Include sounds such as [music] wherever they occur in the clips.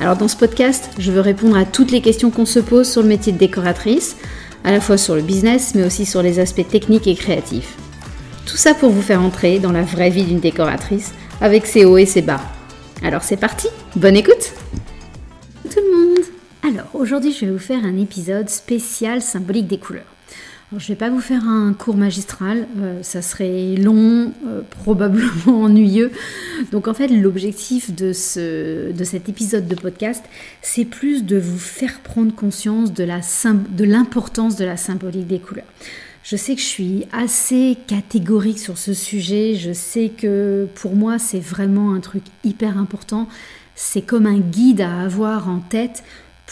Alors dans ce podcast, je veux répondre à toutes les questions qu'on se pose sur le métier de décoratrice, à la fois sur le business, mais aussi sur les aspects techniques et créatifs. Tout ça pour vous faire entrer dans la vraie vie d'une décoratrice, avec ses hauts et ses bas. Alors c'est parti, bonne écoute Tout le monde Alors aujourd'hui je vais vous faire un épisode spécial symbolique des couleurs je ne vais pas vous faire un cours magistral, euh, ça serait long, euh, [laughs] probablement ennuyeux. Donc en fait, l'objectif de, ce, de cet épisode de podcast, c'est plus de vous faire prendre conscience de l'importance de la symbolique des couleurs. Je sais que je suis assez catégorique sur ce sujet, je sais que pour moi c'est vraiment un truc hyper important, c'est comme un guide à avoir en tête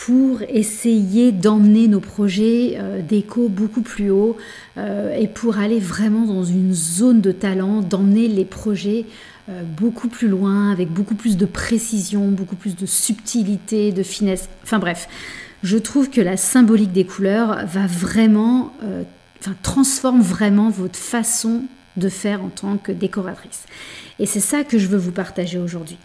pour essayer d'emmener nos projets euh, d'éco beaucoup plus haut euh, et pour aller vraiment dans une zone de talent, d'emmener les projets euh, beaucoup plus loin, avec beaucoup plus de précision, beaucoup plus de subtilité, de finesse. Enfin bref, je trouve que la symbolique des couleurs va vraiment, transforme vraiment votre façon de faire en tant que décoratrice. Et c'est ça que je veux vous partager aujourd'hui.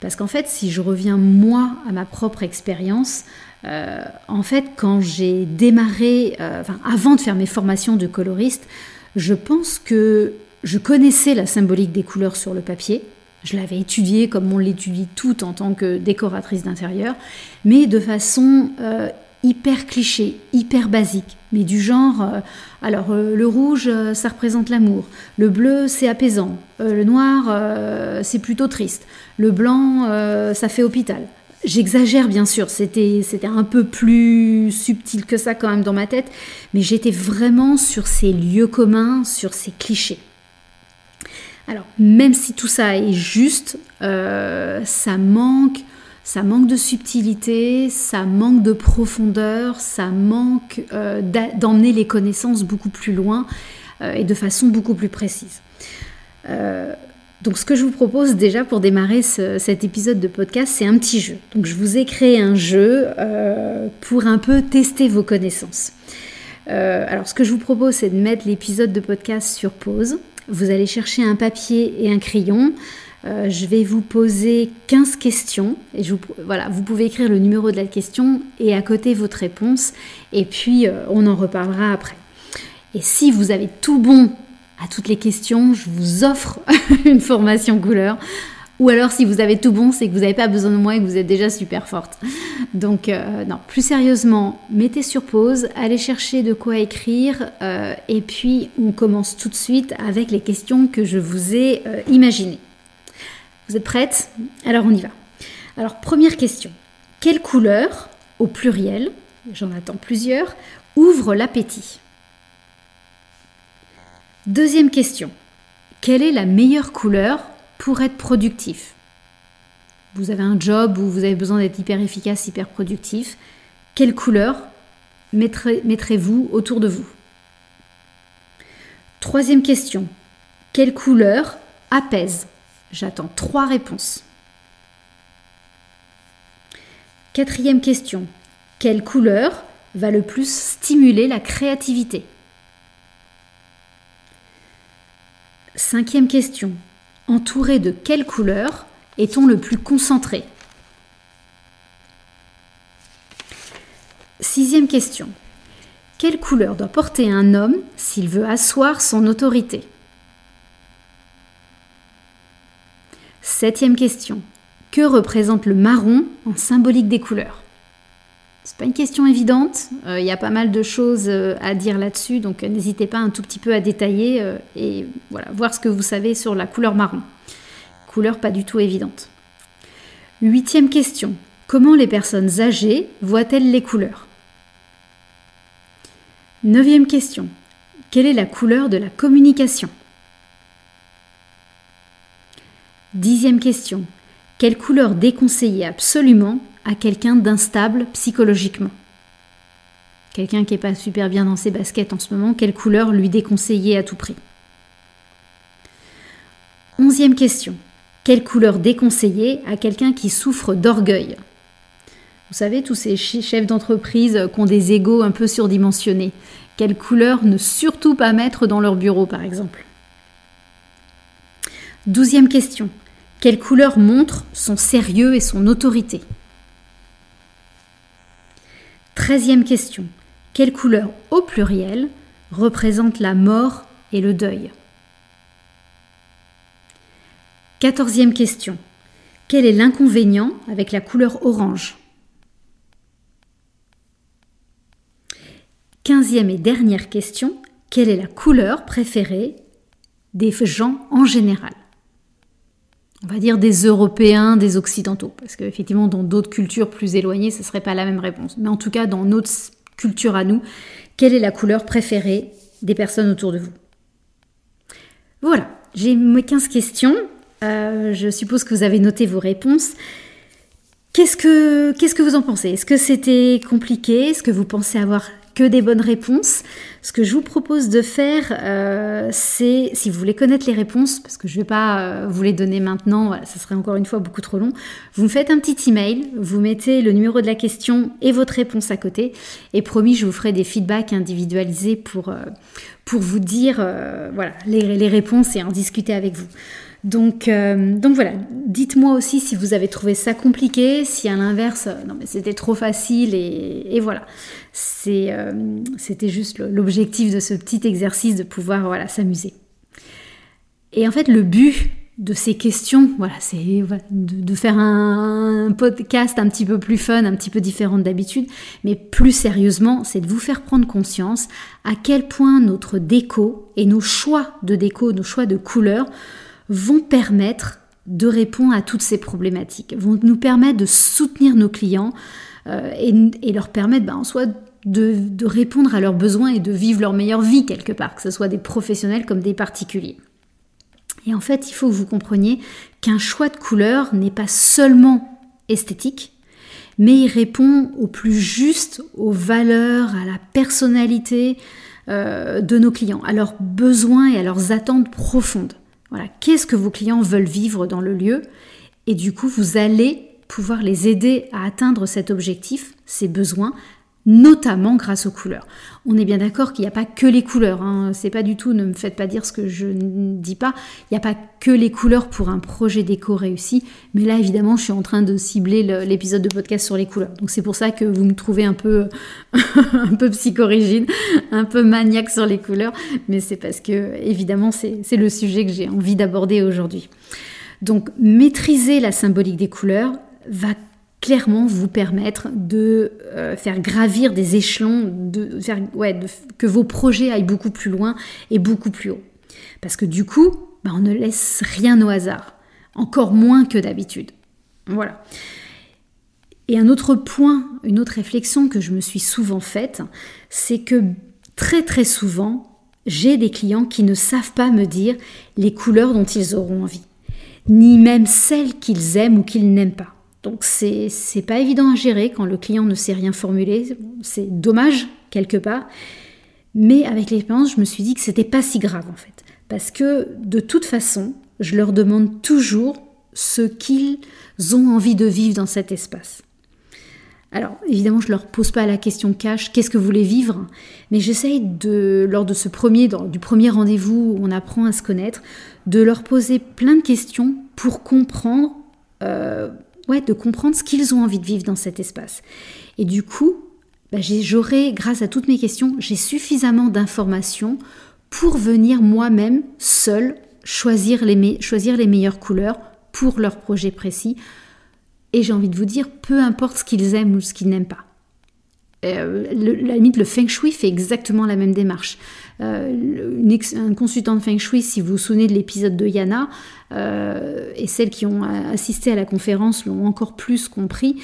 Parce qu'en fait, si je reviens moi à ma propre expérience, euh, en fait, quand j'ai démarré, euh, avant de faire mes formations de coloriste, je pense que je connaissais la symbolique des couleurs sur le papier. Je l'avais étudiée comme on l'étudie toute en tant que décoratrice d'intérieur, mais de façon euh, hyper cliché, hyper basique, mais du genre, euh, alors euh, le rouge, euh, ça représente l'amour, le bleu, c'est apaisant, le noir, c'est plutôt triste, le blanc, ça fait hôpital. J'exagère bien sûr, c'était un peu plus subtil que ça quand même dans ma tête, mais j'étais vraiment sur ces lieux communs, sur ces clichés. Alors, même si tout ça est juste, ça manque ça manque de subtilité, ça manque de profondeur, ça manque euh, d'emmener les connaissances beaucoup plus loin euh, et de façon beaucoup plus précise. Euh, donc ce que je vous propose déjà pour démarrer cet épisode de podcast, c'est un petit jeu. Donc je vous ai créé un jeu pour un peu tester vos connaissances. alors ce que je vous propose, c'est de mettre l'épisode de podcast sur pause. Vous allez chercher un papier et un crayon. Euh, je vais vous poser 15 questions. Et vous, voilà, vous pouvez écrire le numéro de la question et à côté votre réponse. Et puis, euh, on en reparlera après. Et si vous avez tout bon à toutes les questions, je vous offre [laughs] une formation couleur. Ou alors, si vous avez tout bon, c'est que vous n'avez pas besoin de moi et que vous êtes déjà super forte. Donc, euh, non, plus sérieusement, mettez sur pause, allez chercher de quoi écrire. et puis, on commence tout de suite avec les questions que je vous ai imaginées. Vous êtes prête Alors on y va. Alors première question. Quelle couleur, au pluriel, j'en attends plusieurs, ouvre l'appétit? Deuxième question. Quelle est la meilleure couleur pour être productif? Vous avez un job où vous avez besoin d'être hyper efficace, hyper productif. Quelle couleur mettrez-vous autour de vous? Troisième question. Quelle couleur apaise? J'attends trois réponses. Quatrième question. Quelle couleur va le plus stimuler la créativité? Cinquième question. Entouré de quelle couleur est-on le plus concentré? Sixième question. Quelle couleur doit porter un homme s'il veut asseoir son autorité? Septième question. Que représente le marron en symbolique des couleurs? C'est pas une question évidente. Euh, il y a pas mal de choses euh, à dire là-dessus, donc euh, n'hésitez pas un tout petit peu à détailler et voilà, voir ce que vous savez sur la couleur marron. Couleur pas du tout évidente. Huitième question. Comment les personnes âgées voient-elles les couleurs? Neuvième question. Quelle est la couleur de la communication? Dixième question. quelle couleur déconseiller absolument à quelqu'un d'instable psychologiquement? Quelqu'un qui n'est pas super bien dans ses baskets en ce moment, quelle couleur lui déconseiller à tout prix? Onzième question. Quelle couleur déconseiller à quelqu'un qui souffre d'orgueil? Vous savez, tous ces chefs d'entreprise qui ont des égaux un peu surdimensionnés. Quelle couleur ne surtout pas mettre dans leur bureau, par exemple? Douzième question. Quelle couleur montre son sérieux et son autorité? Treizième question. Quelle couleur au pluriel représente la mort et le deuil? Quatorzième question. Quel est l'inconvénient avec la couleur orange? Quinzième et dernière question. Quelle est la couleur préférée des gens en général? On va dire des Européens, des Occidentaux, parce qu'effectivement dans d'autres cultures plus éloignées, ce ne serait pas la même réponse. Mais en tout cas, dans notre culture à nous, quelle est la couleur préférée des personnes autour de vous? Voilà, j'ai mes 15 questions. Euh, je suppose que vous avez noté vos réponses. Qu'est-ce que, qu'est-ce que vous en pensez? Est-ce que c'était compliqué? Est-ce que vous pensez avoir que des bonnes réponses Ce que je vous propose de faire, euh, c'est, si vous voulez connaître les réponses, parce que je ne vais pas euh, vous les donner maintenant, ça serait encore une fois beaucoup trop long, vous me faites un petit email, vous mettez le numéro de la question et votre réponse à côté, et promis, je vous ferai des feedbacks individualisés pour, pour vous dire voilà, les réponses et en discuter avec vous. Donc, euh, donc voilà, dites-moi aussi si vous avez trouvé ça compliqué, si à l'inverse, euh, non mais c'était trop facile et, voilà. Euh, c'était juste l'objectif de ce petit exercice de pouvoir voilà, s'amuser. Et en fait, le but de ces questions, voilà, c'est de, faire un, podcast un petit peu plus fun, un petit peu différent d'habitude, mais plus sérieusement, c'est de vous faire prendre conscience à quel point notre déco et nos choix de déco, nos choix de couleurs vont permettre de répondre à toutes ces problématiques, vont nous permettre de soutenir nos clients euh, et, leur permettre ben, en soi de, répondre à leurs besoins et de vivre leur meilleure vie quelque part, que ce soit des professionnels comme des particuliers. Et en fait, il faut que vous compreniez qu'un choix de couleur n'est pas seulement esthétique, mais il répond au plus juste aux valeurs, à la personnalité euh, de nos clients, à leurs besoins et à leurs attentes profondes. Voilà, qu'est-ce que vos clients veulent vivre dans le lieu Et du coup, vous allez pouvoir les aider à atteindre cet objectif, ces besoins, notamment grâce aux couleurs. On est bien d'accord qu'il n'y a pas que les couleurs, hein. c'est pas du tout, ne me faites pas dire ce que je ne dis pas, il n'y a pas que les couleurs pour un projet déco réussi, mais là évidemment je suis en train de cibler l'épisode de podcast sur les couleurs, donc c'est pour ça que vous me trouvez un peu, [laughs] un peu psychorigide, un peu maniaque sur les couleurs, mais c'est parce que évidemment c'est le sujet que j'ai envie d'aborder aujourd'hui. Donc maîtriser la symbolique des couleurs va clairement vous permettre de euh, faire gravir des échelons, de faire que vos projets aillent beaucoup plus loin et beaucoup plus haut. Parce que du coup, bah, on ne laisse rien au hasard, encore moins que d'habitude. Voilà. Et un autre point, une autre réflexion que je me suis souvent faite, c'est que très très souvent, j'ai des clients qui ne savent pas me dire les couleurs dont ils auront envie, ni même celles qu'ils aiment ou qu'ils n'aiment pas. Donc c'est pas évident à gérer quand le client ne sait rien formuler. C'est dommage quelque part. Mais avec l'expérience, je me suis dit que c'était pas si grave en fait. Parce que de toute façon, je leur demande toujours ce qu'ils ont envie de vivre dans cet espace. Alors évidemment, je leur pose pas la question cash, qu'est-ce que vous voulez vivre? Mais j'essaye de, lors de ce premier, du premier rendez-vous où on apprend à se connaître, de leur poser plein de questions pour comprendre euh, ouais, de comprendre ce qu'ils ont envie de vivre dans cet espace. Et du coup, bah, j'aurai, grâce à toutes mes questions, j'ai suffisamment d'informations pour venir moi-même, seule, choisir les, meilleures couleurs pour leur projet précis. Et j'ai envie de vous dire, peu importe ce qu'ils aiment ou ce qu'ils n'aiment pas. Euh, la limite, le feng shui fait exactement la même démarche. Euh, un consultant de feng shui, si vous vous souvenez de l'épisode de Yana, euh, et celles qui ont assisté à la conférence l'ont encore plus compris,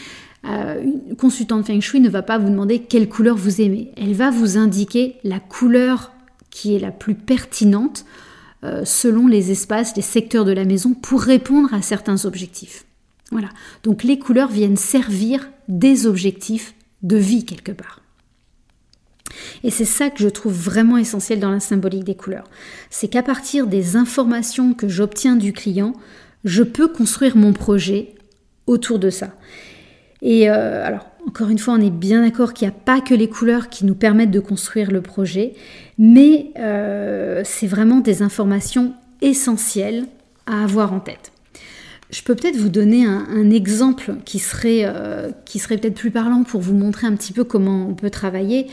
une consultante feng shui ne va pas vous demander quelle couleur vous aimez. Elle va vous indiquer la couleur qui est la plus pertinente selon les espaces, les secteurs de la maison pour répondre à certains objectifs. Voilà. Donc les couleurs viennent servir des objectifs de vie quelque part. Et c'est ça que je trouve vraiment essentiel dans la symbolique des couleurs. C'est qu'à partir des informations que j'obtiens du client, je peux construire mon projet autour de ça. Et euh, alors, encore une fois, on est bien d'accord qu'il n'y a pas que les couleurs qui nous permettent de construire le projet, mais euh, c'est vraiment des informations essentielles à avoir en tête. Je peux peut-être vous donner un, exemple qui serait, euh, qui serait peut-être plus parlant pour vous montrer un petit peu comment on peut travailler.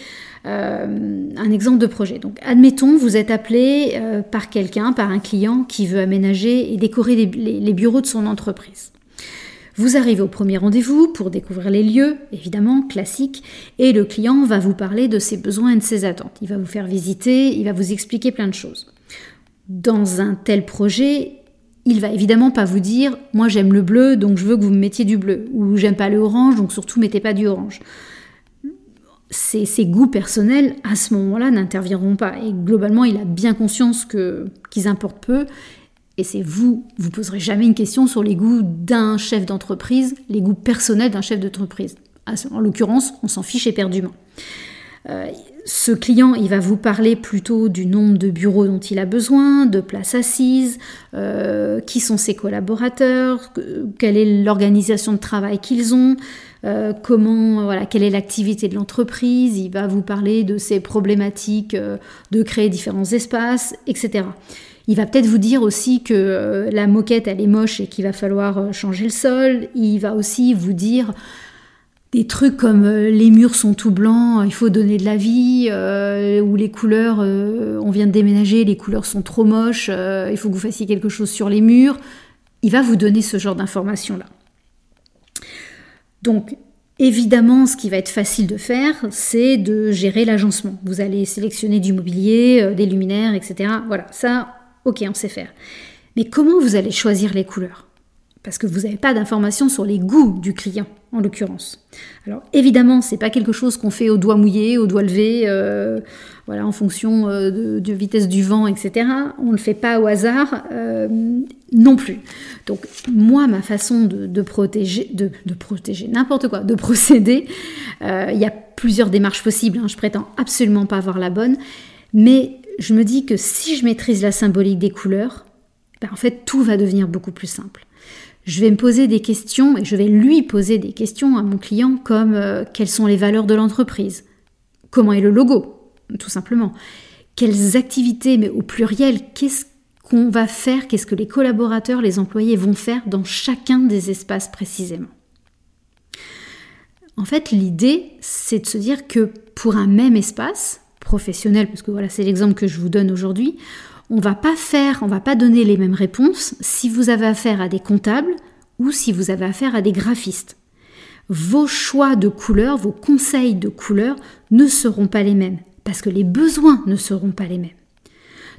Euh, un exemple de projet. Donc, admettons, vous êtes appelé par quelqu'un, par un client qui veut aménager et décorer les bureaux de son entreprise. Vous arrivez au premier rendez-vous pour découvrir les lieux, évidemment, classique, et le client va vous parler de ses besoins et de ses attentes. Il va vous faire visiter, il va vous expliquer plein de choses. Dans un tel projet, il va évidemment pas vous dire moi j'aime le bleu donc je veux que vous me mettiez du bleu ou j'aime pas le orange donc surtout mettez pas du orange. Ces, goûts personnels à ce moment-là n'interviendront pas et globalement il a bien conscience que qu'ils importent peu et c'est vous, vous poserez jamais une question sur les goûts d'un chef d'entreprise, les goûts personnels d'un chef d'entreprise. En l'occurrence, on s'en fiche éperdument. Euh, ce client, il va vous parler plutôt du nombre de bureaux dont il a besoin, de places assises, euh, qui sont ses collaborateurs, quelle est l'organisation de travail qu'ils ont, euh, comment, voilà, quelle est l'activité de l'entreprise. Il va vous parler de ses problématiques de créer différents espaces, etc. Il va peut-être vous dire aussi que euh, la moquette elle est moche et qu'il va falloir euh, changer le sol. Il va aussi vous dire des trucs comme euh, les murs sont tout blancs, il faut donner de la vie, ou les couleurs, on vient de déménager, les couleurs sont trop moches, il faut que vous fassiez quelque chose sur les murs. Il va vous donner ce genre d'informations-là. Donc, Évidemment, ce qui va être facile de faire, c'est de gérer l'agencement. Vous allez sélectionner du mobilier, des luminaires, etc. Voilà, ça, Ok, on sait faire. Mais comment vous allez choisir les couleurs? Parce que vous n'avez pas d'informations sur les goûts du client, en l'occurrence. Alors évidemment, c'est pas quelque chose qu'on fait au doigt mouillé, au doigt levé, euh, voilà, en fonction euh, de, vitesse du vent, etc. On ne le fait pas au hasard euh, non plus. Donc moi, ma façon de, protéger, de, protéger n'importe quoi, de procéder, il y a plusieurs démarches possibles. Hein. je prétends absolument pas avoir la bonne, mais je me dis que si je maîtrise la symbolique des couleurs, ben, en fait tout va devenir beaucoup plus simple. Je vais me poser des questions et je vais lui poser des questions à mon client comme euh, quelles sont les valeurs de l'entreprise, comment est le logo, tout simplement, quelles activités, mais au pluriel, qu'est-ce qu'on va faire, qu'est-ce que les collaborateurs, les employés vont faire dans chacun des espaces précisément? En fait, l'idée, c'est de se dire que pour un même espace, professionnel, parce que voilà, c'est l'exemple que je vous donne aujourd'hui, on va pas faire, on va pas donner les mêmes réponses si vous avez affaire à des comptables ou si vous avez affaire à des graphistes. Vos choix de couleurs, vos conseils de couleurs ne seront pas les mêmes parce que les besoins ne seront pas les mêmes.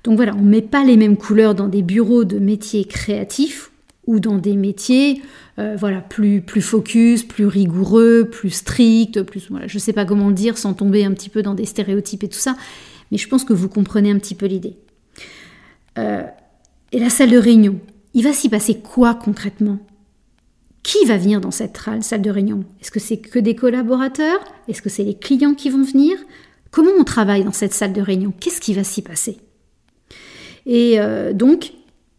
Donc voilà, on ne met pas les mêmes couleurs dans des bureaux de métiers créatifs ou dans des métiers euh, voilà, plus, plus focus, plus rigoureux, plus strict, plus voilà, je ne sais pas comment le dire sans tomber un petit peu dans des stéréotypes et tout ça, mais je pense que vous comprenez un petit peu l'idée. Et la salle de réunion, il va s'y passer quoi concrètement? Qui va venir dans cette salle de réunion? Est-ce que c'est que des collaborateurs? Est-ce que c'est les clients qui vont venir? Comment on travaille dans cette salle de réunion? Qu'est-ce qui va s'y passer? Et euh, donc,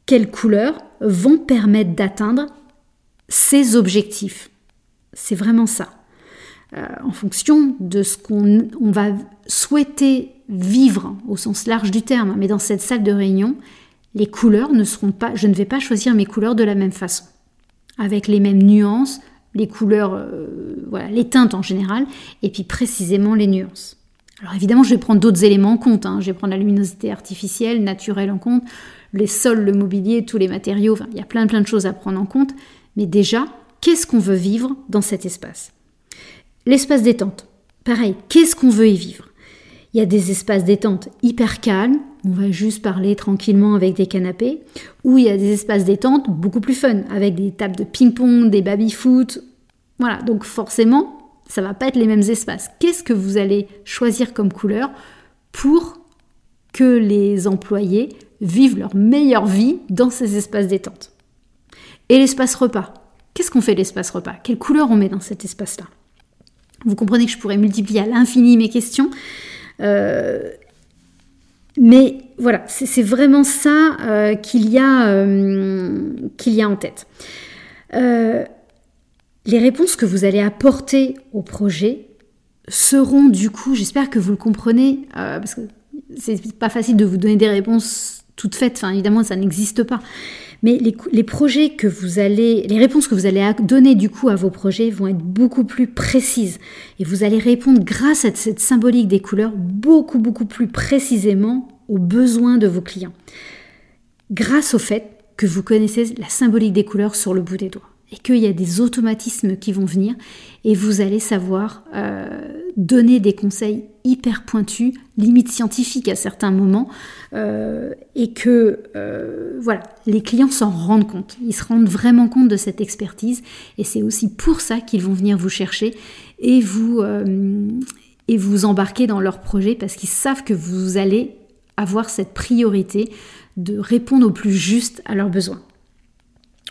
quelles couleurs vont permettre d'atteindre ces objectifs? C'est vraiment ça. Euh, en fonction de ce qu'on va souhaiter vivre au sens large du terme, mais dans cette salle de réunion, les couleurs ne seront pas, je ne vais pas choisir mes couleurs de la même façon, avec les mêmes nuances, les couleurs, euh, voilà, les teintes en général, et puis précisément les nuances. Alors évidemment, je vais prendre d'autres éléments en compte. Hein. Je vais prendre la luminosité artificielle, naturelle en compte, les sols, le mobilier, tous les matériaux. il y a plein plein de choses à prendre en compte. Mais déjà, qu'est-ce qu'on veut vivre dans cet espace? L'espace détente. Pareil, qu'est-ce qu'on veut y vivre? Il y a des espaces détente hyper calmes, on va juste parler tranquillement avec des canapés, ou il y a des espaces détente beaucoup plus fun, avec des tables de ping-pong, des baby-foot. Voilà, donc forcément, ça va pas être les mêmes espaces. Qu'est-ce que vous allez choisir comme couleur pour que les employés vivent leur meilleure vie dans ces espaces détente? Et l'espace repas. Qu'est-ce qu'on fait l'espace repas? Quelle couleur on met dans cet espace-là? Vous comprenez que je pourrais multiplier à l'infini mes questions. Euh, mais voilà, c'est vraiment ça euh, qu'il y, euh, qu'il y, a en tête. les réponses que vous allez apporter au projet seront du coup, j'espère que vous le comprenez, parce que c'est pas facile de vous donner des réponses toutes faites, évidemment ça n'existe pas. Mais les, projets que vous allez, les réponses que vous allez donner du coup à vos projets vont être beaucoup plus précises. Et vous allez répondre grâce à cette symbolique des couleurs beaucoup beaucoup plus précisément aux besoins de vos clients. Grâce au fait que vous connaissez la symbolique des couleurs sur le bout des doigts et qu'il y a des automatismes qui vont venir et vous allez savoir euh, donner des conseils hyper pointus, limite scientifiques à certains moments, euh, et que euh, voilà, les clients s'en rendent compte. Ils se rendent vraiment compte de cette expertise, et c'est aussi pour ça qu'ils vont venir vous chercher et vous et vous embarquer dans leur projet parce qu'ils savent que vous allez avoir cette priorité de répondre au plus juste à leurs besoins.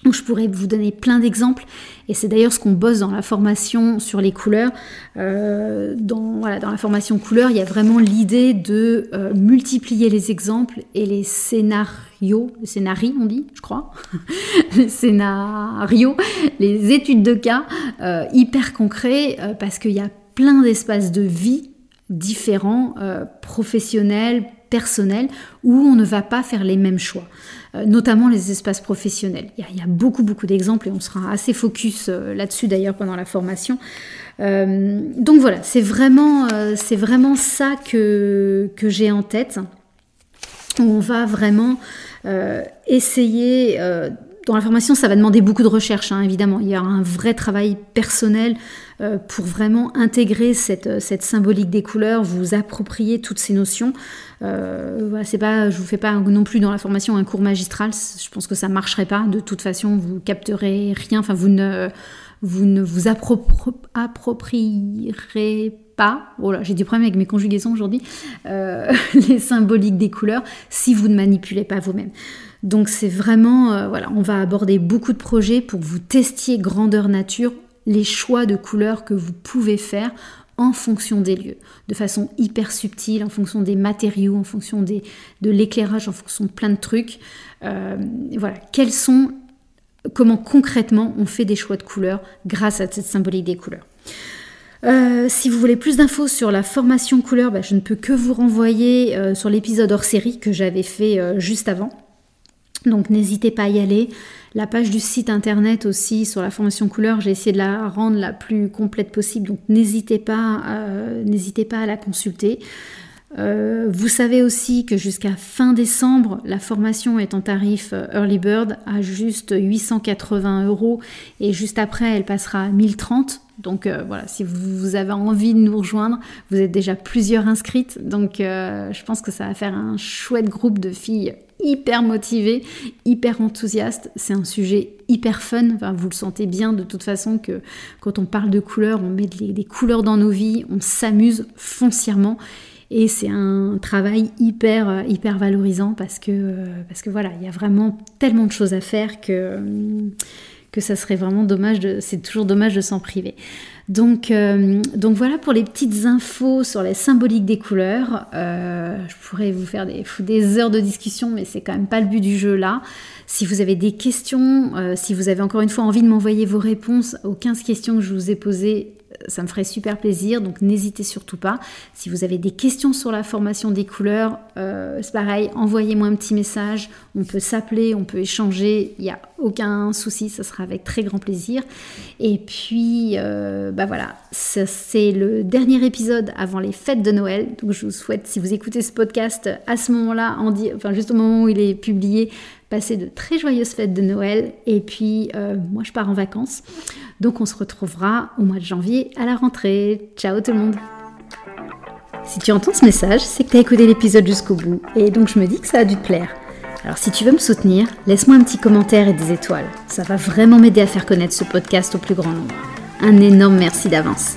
Donc je pourrais vous donner plein d'exemples, et c'est d'ailleurs ce qu'on bosse dans la formation sur les couleurs. Euh, dans, voilà, dans la formation couleurs, il y a vraiment l'idée de euh, multiplier les exemples et les scénarios, les scénarii on dit, je crois, [laughs] les scénarios, les études de cas euh, hyper concrets, parce qu'il y a plein d'espaces de vie différents, professionnels, personnels, où on ne va pas faire les mêmes choix. Euh, notamment les espaces professionnels. Il y a, beaucoup, beaucoup d'exemples et on sera assez focus euh, là-dessus d'ailleurs pendant la formation. Euh, donc voilà, c'est vraiment, ça que, que j'ai en tête. On va vraiment essayer dans la formation, ça va demander beaucoup de recherche, hein, évidemment. Il y aura un vrai travail personnel euh, pour vraiment intégrer cette, euh, cette, symbolique des couleurs, vous approprier toutes ces notions. Euh, pas, je vous fais pas non plus dans la formation un cours magistral. Je pense que ça marcherait pas. De toute façon, vous capterez rien. Enfin, vous ne vous ne vous approprierez pas, oh j'ai du problème avec mes conjugaisons aujourd'hui, [laughs] les symboliques des couleurs si vous ne manipulez pas vous-même. Donc c'est vraiment, euh, voilà, on va aborder beaucoup de projets pour que vous testiez grandeur nature les choix de couleurs que vous pouvez faire en fonction des lieux, de façon hyper subtile, en fonction des matériaux, en fonction des, de l'éclairage, en fonction de plein de trucs. Euh, voilà, quels sont, comment concrètement on fait des choix de couleurs grâce à cette symbolique des couleurs. Euh, si vous voulez plus d'infos sur la formation couleur, bah, je ne peux que vous renvoyer sur l'épisode hors série que j'avais fait juste avant. Donc n'hésitez pas à y aller. La page du site internet aussi sur la formation couleur, j'ai essayé de la rendre la plus complète possible. Donc n'hésitez pas, euh, à la consulter. Euh, vous savez aussi que jusqu'à fin décembre, la formation est en tarif euh, Early Bird à juste 880 euros et juste après, elle passera à 1030. Donc voilà, si vous avez envie de nous rejoindre, vous êtes déjà plusieurs inscrites. Donc je pense que ça va faire un chouette groupe de filles hyper motivé, hyper enthousiaste. C'est un sujet hyper fun. Vous le sentez bien de toute façon que quand on parle de couleurs, on met des, couleurs dans nos vies, on s'amuse foncièrement. Et c'est un travail hyper, hyper valorisant parce que, parce que voilà, il y a vraiment tellement de choses à faire que, que ça serait vraiment dommage c'est toujours dommage de s'en priver. Donc, euh, donc voilà pour les petites infos sur les symboliques des couleurs. Euh, je pourrais vous faire [laughs] des, heures de discussion, mais c'est quand même pas le but du jeu là. Si vous avez des questions, euh, si vous avez encore une fois envie de m'envoyer vos réponses aux 15 questions que je vous ai posées, ça me ferait super plaisir, donc n'hésitez surtout pas. Si vous avez des questions sur la formation des couleurs, c'est pareil, envoyez-moi un petit message, on peut s'appeler, on peut échanger, il n'y a aucun souci, ça sera avec très grand plaisir. Et puis, bah voilà, c'est le dernier épisode avant les fêtes de Noël, donc je vous souhaite, si vous écoutez ce podcast à ce moment-là, enfin juste au moment où il est publié, passer de très joyeuses fêtes de Noël et puis euh, moi je pars en vacances. Donc on se retrouvera au mois de janvier à la rentrée. Ciao tout le monde Si tu entends ce message, c'est que tu as écouté l'épisode jusqu'au bout et donc je me dis que ça a dû te plaire. Alors si tu veux me soutenir, laisse-moi un petit commentaire et des étoiles. Ça va vraiment m'aider à faire connaître ce podcast au plus grand nombre. Un énorme merci d'avance.